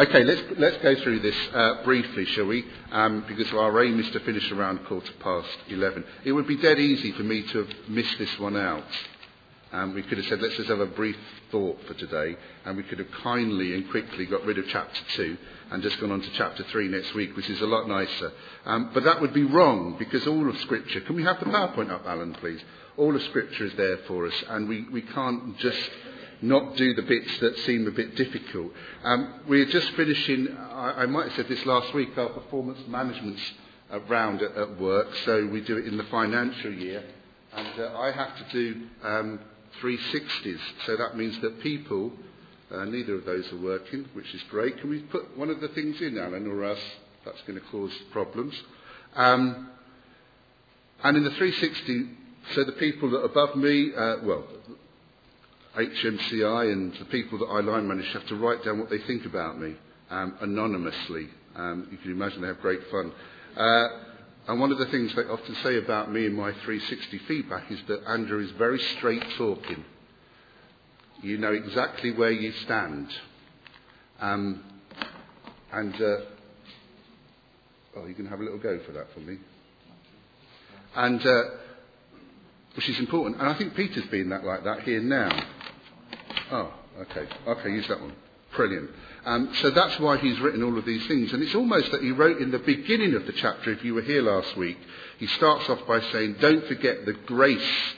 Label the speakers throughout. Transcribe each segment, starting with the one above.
Speaker 1: Okay, let's, let's go through this uh, briefly, shall we? Um, because our aim is to finish around quarter past 11. It would be dead easy for me to have missed this one out. Um, we could have said, let's just have a brief thought for today, and we could have kindly and quickly got rid of chapter 2 and just gone on to chapter 3 next week, which is a lot nicer. Um, but that would be wrong, because all of Scripture, can we have the PowerPoint up, Alan, please? All of Scripture is there for us, and we, we can't just not do the bits that seem a bit difficult. Um, we're just finishing, I, I, might have said this last week, our performance management round at, at, work, so we do it in the financial year. And uh, I have to do um, 360s, so that means that people, uh, neither of those are working, which is great. Can we put one of the things in, Alan, or else that's going to cause problems? Um, and in the 360, so the people that are above me, uh, well, HMCI and the people that I line manage have to write down what they think about me um, anonymously. Um, you can imagine they have great fun. Uh, and one of the things they often say about me in my 360 feedback is that Andrew is very straight talking. You know exactly where you stand. Um, and, uh, oh, you can have a little go for that for me. And, uh, which is important. And I think Peter's been that like that here now. Oh, okay. Okay, use that one. Brilliant. Um, so that's why he's written all of these things. And it's almost that he wrote in the beginning of the chapter, if you were here last week, he starts off by saying, Don't forget the grace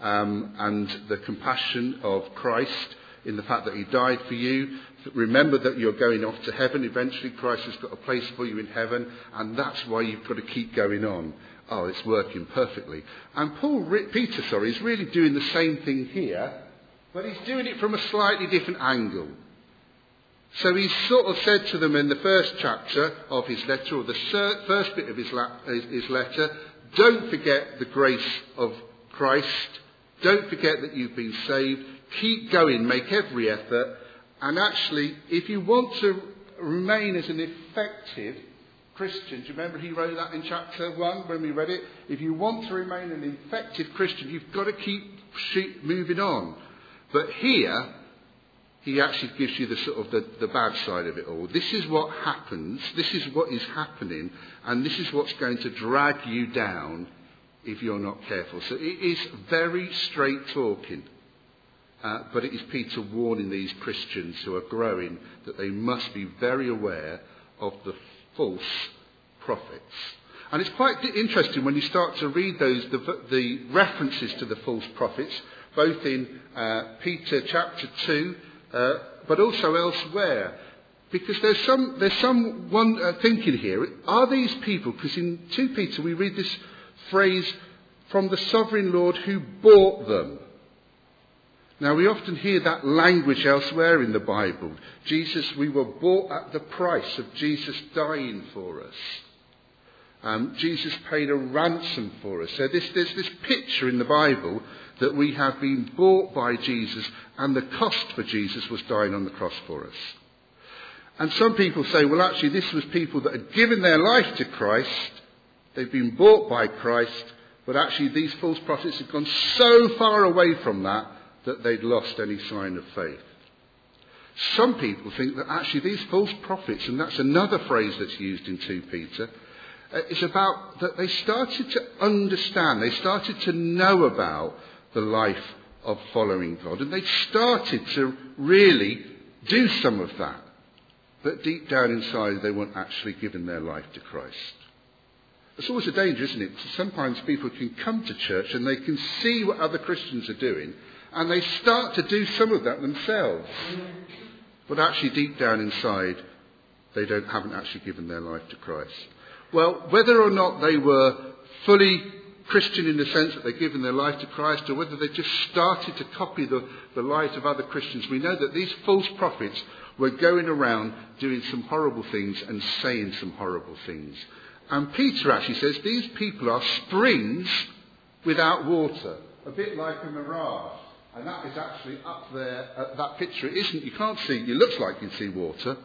Speaker 1: um, and the compassion of Christ in the fact that he died for you. Remember that you're going off to heaven. Eventually, Christ has got a place for you in heaven, and that's why you've got to keep going on. Oh, it's working perfectly. And Paul, Peter, sorry, is really doing the same thing here but he's doing it from a slightly different angle. So he sort of said to them in the first chapter of his letter, or the first bit of his, la- his letter, don't forget the grace of Christ. Don't forget that you've been saved. Keep going. Make every effort. And actually, if you want to remain as an effective Christian, do you remember he wrote that in chapter 1 when we read it? If you want to remain an effective Christian, you've got to keep moving on. But here, he actually gives you the sort of the, the bad side of it all. This is what happens, this is what is happening, and this is what's going to drag you down if you're not careful. So it is very straight talking. Uh, but it is Peter warning these Christians who are growing that they must be very aware of the false prophets. And it's quite interesting when you start to read those, the, the references to the false prophets both in uh, Peter chapter 2, uh, but also elsewhere. Because there's some, there's some one, uh, thinking here. Are these people, because in 2 Peter we read this phrase, from the sovereign Lord who bought them. Now we often hear that language elsewhere in the Bible. Jesus, we were bought at the price of Jesus dying for us. Um, Jesus paid a ransom for us. So this, there's this picture in the Bible that we have been bought by Jesus and the cost for Jesus was dying on the cross for us. And some people say, well, actually, this was people that had given their life to Christ. They've been bought by Christ, but actually, these false prophets had gone so far away from that that they'd lost any sign of faith. Some people think that actually these false prophets, and that's another phrase that's used in 2 Peter, Uh, is about that they started to understand, they started to know about the life of following God. And they started to really do some of that. But deep down inside, they weren't actually giving their life to Christ. It's always a danger, isn't it? Sometimes people can come to church and they can see what other Christians are doing, and they start to do some of that themselves. But actually, deep down inside, they don't, haven't actually given their life to Christ. Well, whether or not they were fully Christian in the sense that they've given their life to Christ or whether they just started to copy the, the lives of other Christians. We know that these false prophets were going around doing some horrible things and saying some horrible things. And Peter actually says these people are springs without water, a bit like a mirage. And that is actually up there, uh, that picture. It isn't, you can't see, it looks like you can see water,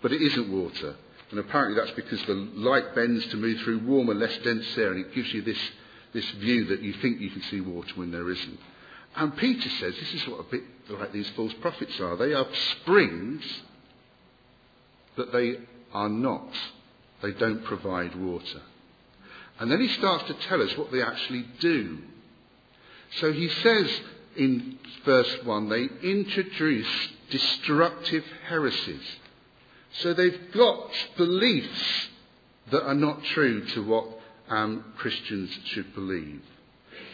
Speaker 1: but it isn't water. And apparently that's because the light bends to move through warmer, less dense air, and it gives you this this view that you think you can see water when there isn't. And Peter says this is what a bit like these false prophets are. They are springs that they are not. They don't provide water. And then he starts to tell us what they actually do. So he says in verse 1 they introduce destructive heresies. So they've got beliefs that are not true to what um, Christians should believe.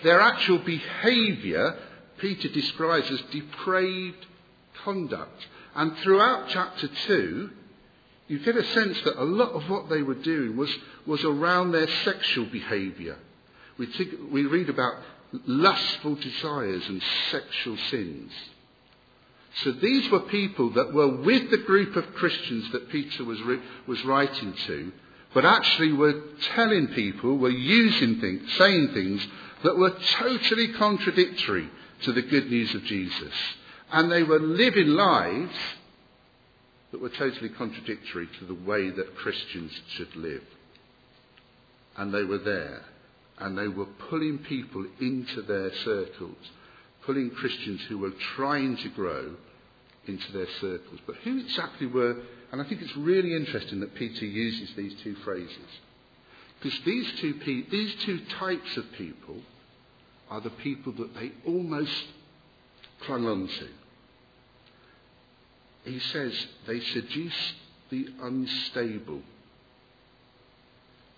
Speaker 1: Their actual behaviour, Peter describes as depraved conduct. And throughout chapter 2, you get a sense that a lot of what they were doing was, was around their sexual behaviour. We, we read about lustful desires and sexual sins. So these were people that were with the group of Christians that Peter was, was writing to, but actually were telling people, were using things, saying things that were totally contradictory to the good news of Jesus. And they were living lives that were totally contradictory to the way that Christians should live. And they were there. And they were pulling people into their circles, pulling Christians who were trying to grow into their circles. But who exactly were, and I think it's really interesting that Peter uses these two phrases. Because these two, pe- these two types of people are the people that they almost clung on to he says they seduce the unstable.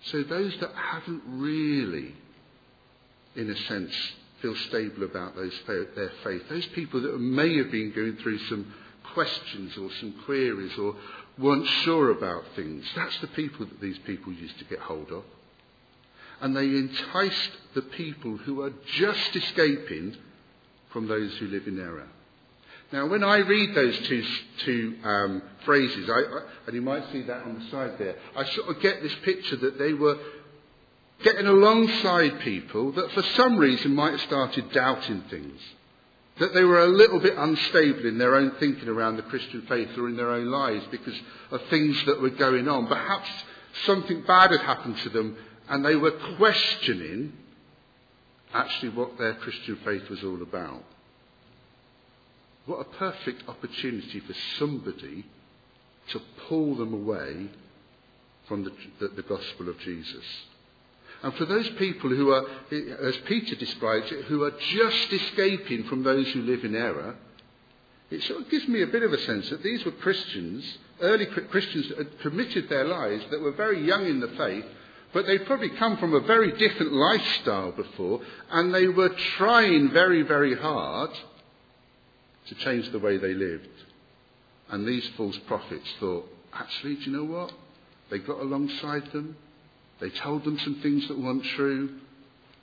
Speaker 1: So those that haven't really, in a sense, feel stable about those, their faith, those people that may have been going through some questions or some queries or weren't sure about things, that's the people that these people used to get hold of. And they enticed the people who are just escaping from those who live in error. Now, when I read those two, two um, phrases, I, I, and you might see that on the side there, I sort of get this picture that they were getting alongside people that for some reason might have started doubting things. That they were a little bit unstable in their own thinking around the Christian faith or in their own lives because of things that were going on. Perhaps something bad had happened to them and they were questioning actually what their Christian faith was all about. What a perfect opportunity for somebody to pull them away from the, the, the, gospel of Jesus. And for those people who are, as Peter describes it, who are just escaping from those who live in error, it sort of gives me a bit of a sense that these were Christians, early Christians that had committed their lives, that were very young in the faith, but they'd probably come from a very different lifestyle before, and they were trying very, very hard to change the way they lived. And these false prophets thought, actually, do you know what? They got alongside them. They told them some things that weren't true.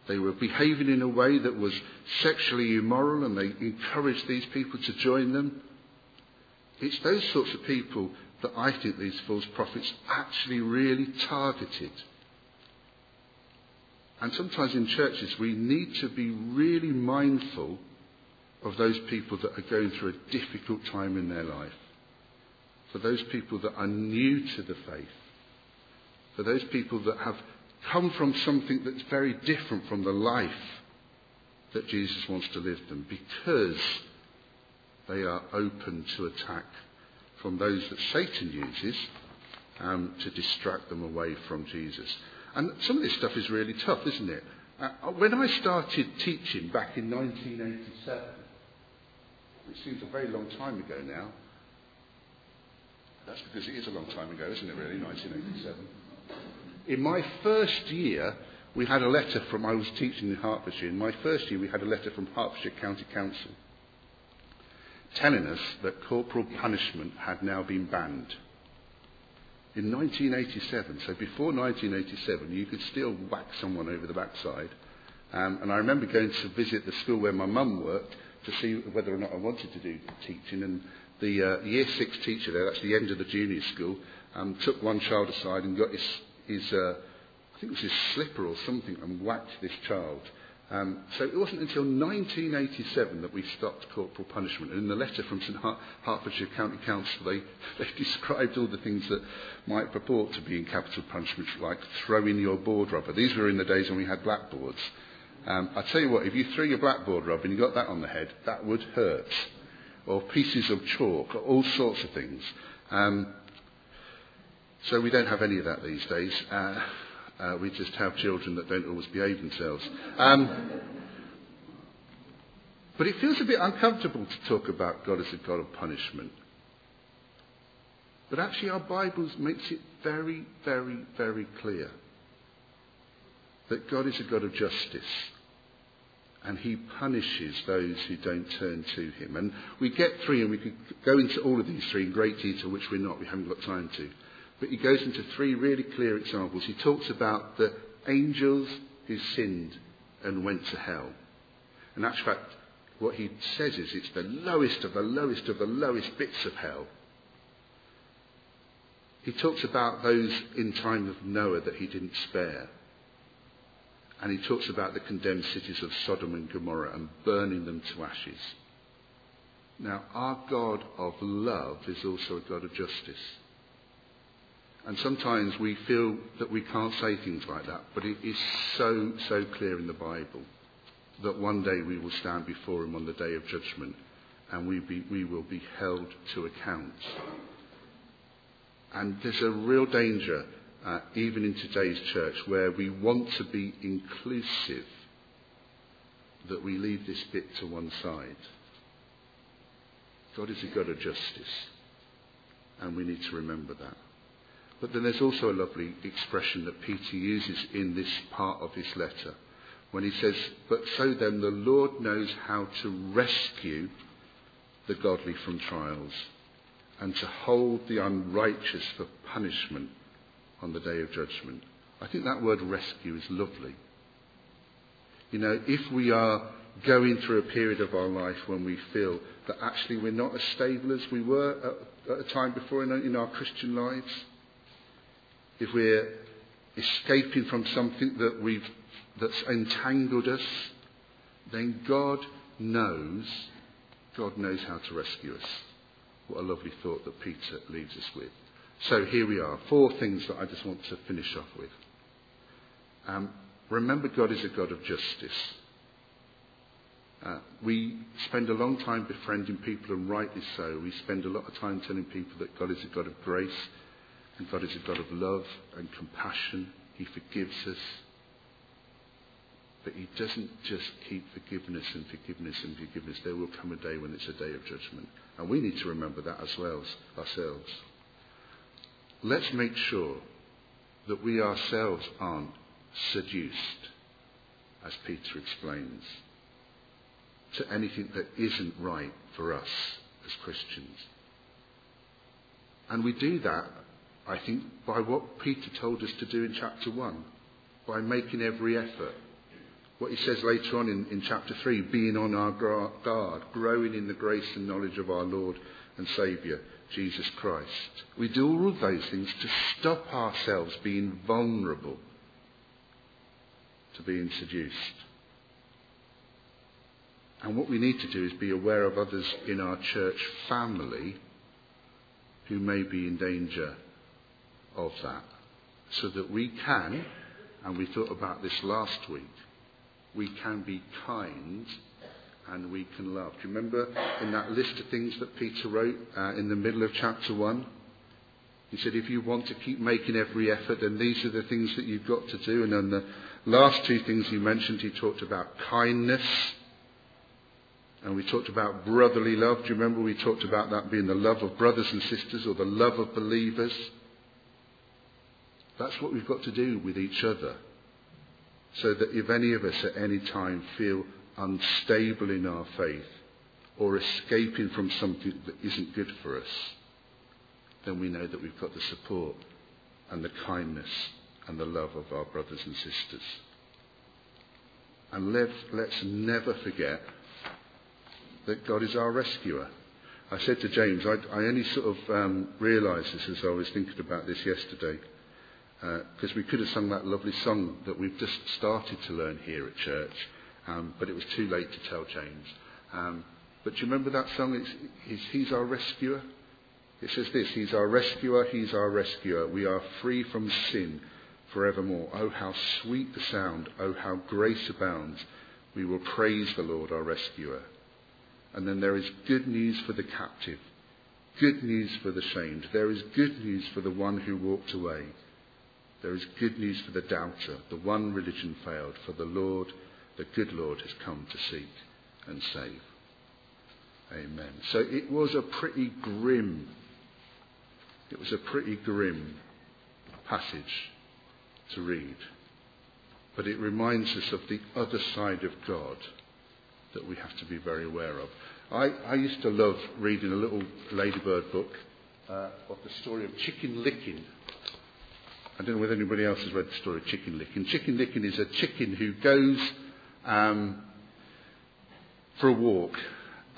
Speaker 1: They were behaving in a way that was sexually immoral and they encouraged these people to join them. It's those sorts of people that I think these false prophets actually really targeted. And sometimes in churches we need to be really mindful of those people that are going through a difficult time in their life, for those people that are new to the faith, for those people that have come from something that's very different from the life that Jesus wants to live them, because they are open to attack from those that Satan uses um, to distract them away from Jesus. And some of this stuff is really tough, isn't it? Uh, when I started teaching back in 1987, which seems a very long time ago now. That's because it is a long time ago, isn't it, really, 1987? In my first year, we had a letter from, I was teaching in Hertfordshire, in my first year, we had a letter from Hertfordshire County Council telling us that corporal punishment had now been banned. In 1987, so before 1987, you could still whack someone over the backside. Um, and I remember going to visit the school where my mum worked, to see whether or not I wanted to do teaching. And the uh, year six teacher there, that's the end of the junior school, um, took one child aside and got his, his uh, I think it was his slipper or something, and whacked this child. Um, so it wasn't until 1987 that we stopped corporal punishment. And in the letter from St Hertfordshire County Council, they, they described all the things that might purport to be in capital punishment, like throwing your board rubber. These were in the days when we had blackboards. Um, I tell you what, if you threw your blackboard rubber and you got that on the head, that would hurt. Or pieces of chalk, or all sorts of things. Um, So we don't have any of that these days. Uh, uh, we just have children that don't always behave themselves. Um, but it feels a bit uncomfortable to talk about God as a God of punishment. But actually, our Bibles makes it very, very, very clear that God is a God of justice. And he punishes those who don't turn to him. And we get three, and we could go into all of these three in great detail, which we're not, we haven't got time to. But he goes into three really clear examples. He talks about the angels who sinned and went to hell. In actual fact, what he says is it's the lowest of the lowest of the lowest bits of hell. He talks about those in time of Noah that he didn't spare. And he talks about the condemned cities of Sodom and Gomorrah and burning them to ashes. Now, our God of love is also a God of justice. And sometimes we feel that we can't say things like that, but it is so, so clear in the Bible that one day we will stand before Him on the day of judgment and we, be, we will be held to account. And there's a real danger, uh, even in today's church, where we want to be inclusive, that we leave this bit to one side. God is a God of justice, and we need to remember that. But then there's also a lovely expression that Peter uses in this part of his letter when he says, But so then the Lord knows how to rescue the godly from trials and to hold the unrighteous for punishment on the day of judgment. I think that word rescue is lovely. You know, if we are going through a period of our life when we feel that actually we're not as stable as we were at, at a time before in, in our Christian lives, if we're escaping from something that we've that's entangled us, then God knows, God knows how to rescue us. What a lovely thought that Peter leaves us with. So here we are. Four things that I just want to finish off with. Um, remember, God is a God of justice. Uh, we spend a long time befriending people, and rightly so. We spend a lot of time telling people that God is a God of grace, and God is a God of love and compassion. He forgives us. But he doesn't just keep forgiveness and forgiveness and forgiveness. There will come a day when it's a day of judgment. And we need to remember that as well ourselves. Let's make sure that we ourselves aren't seduced, as Peter explains, to anything that isn't right for us as Christians. And we do that, I think, by what Peter told us to do in chapter 1, by making every effort what he says later on in, in chapter 3 being on our guard, growing in the grace and knowledge of our Lord and Saviour, Jesus Christ. We do all of those things to stop ourselves being vulnerable to being seduced. And what we need to do is be aware of others in our church family who may be in danger of that. So that we can, and we thought about this last week, we can be kind and we can love. Do you remember in that list of things that Peter wrote uh, in the middle of chapter 1? He said, if you want to keep making every effort, then these are the things that you've got to do. And then the last two things he mentioned, he talked about kindness. And we talked about brotherly love. Do you remember we talked about that being the love of brothers and sisters or the love of believers? That's what we've got to do with each other so that if any of us at any time feel unstable in our faith or escaping from something that isn't good for us, then we know that we've got the support and the kindness and the love of our brothers and sisters. And let's, let's never forget that God is our rescuer. I said to James, I, I only sort of um, realised this as I was thinking about this yesterday because uh, we could have sung that lovely song that we've just started to learn here at church, um, but it was too late to tell James. Um, but do you remember that song? It's, he's our rescuer. It says this He's our rescuer, He's our rescuer. We are free from sin forevermore. Oh, how sweet the sound. Oh, how grace abounds. We will praise the Lord, our rescuer. And then there is good news for the captive, good news for the shamed. There is good news for the one who walked away. There is good news for the doubter. The one religion failed. For the Lord, the good Lord, has come to seek and save. Amen. So it was a pretty grim, it was a pretty grim passage to read. But it reminds us of the other side of God that we have to be very aware of. I, I used to love reading a little Ladybird book uh, of the story of Chicken Licken. I don't know whether anybody else has read the story of Chicken Licken. Chicken Licken is a chicken who goes um, for a walk,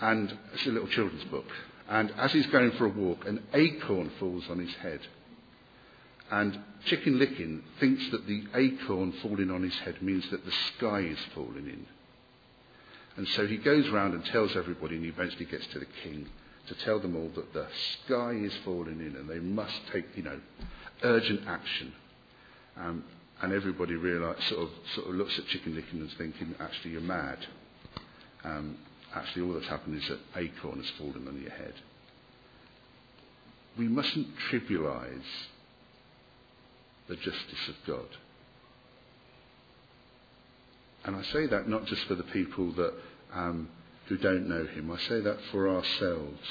Speaker 1: and it's a little children's book. And as he's going for a walk, an acorn falls on his head. And Chicken Licken thinks that the acorn falling on his head means that the sky is falling in. And so he goes round and tells everybody, and he eventually gets to the king to tell them all that the sky is falling in and they must take, you know, urgent action. Um, and everybody realize, sort, of, sort of looks at Chicken Licken and thinking, actually, you're mad. Um, actually, all that's happened is that acorn has fallen on your head. We mustn't trivialize the justice of God. And I say that not just for the people that um, who don't know him. I say that for ourselves.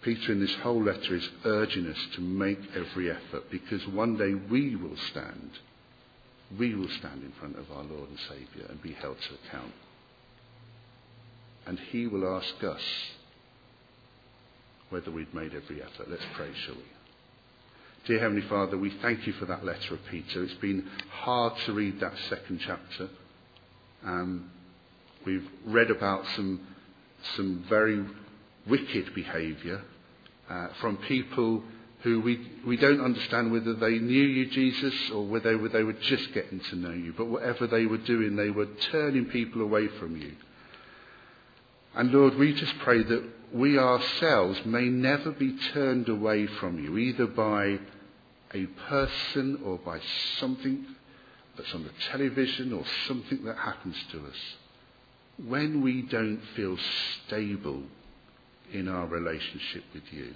Speaker 1: Peter in this whole letter is urging us to make every effort because one day we will stand. We will stand in front of our Lord and Saviour and be held to account. And he will ask us whether we've made every effort. Let's pray, shall we? Dear Heavenly Father, we thank you for that letter of Peter. It's been hard to read that second chapter. Um, we've read about some, some very wicked behaviour uh, from people who we, we don't understand whether they knew you, Jesus, or whether they were just getting to know you. But whatever they were doing, they were turning people away from you. And Lord, we just pray that we ourselves may never be turned away from you, either by a person or by something that's on the television or something that happens to us. When we don't feel stable in our relationship with you,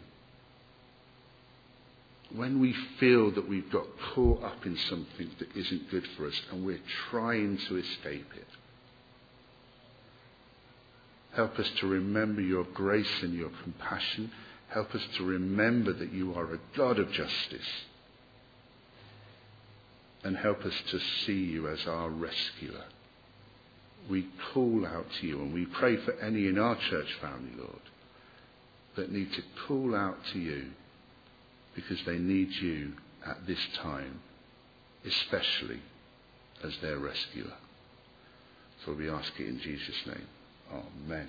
Speaker 1: when we feel that we've got caught up in something that isn't good for us and we're trying to escape it, Help us to remember your grace and your compassion. Help us to remember that you are a God of justice. And help us to see you as our rescuer. We call out to you and we pray for any in our church family, Lord, that need to call out to you because they need you at this time, especially as their rescuer. So we ask it in Jesus' name. Amen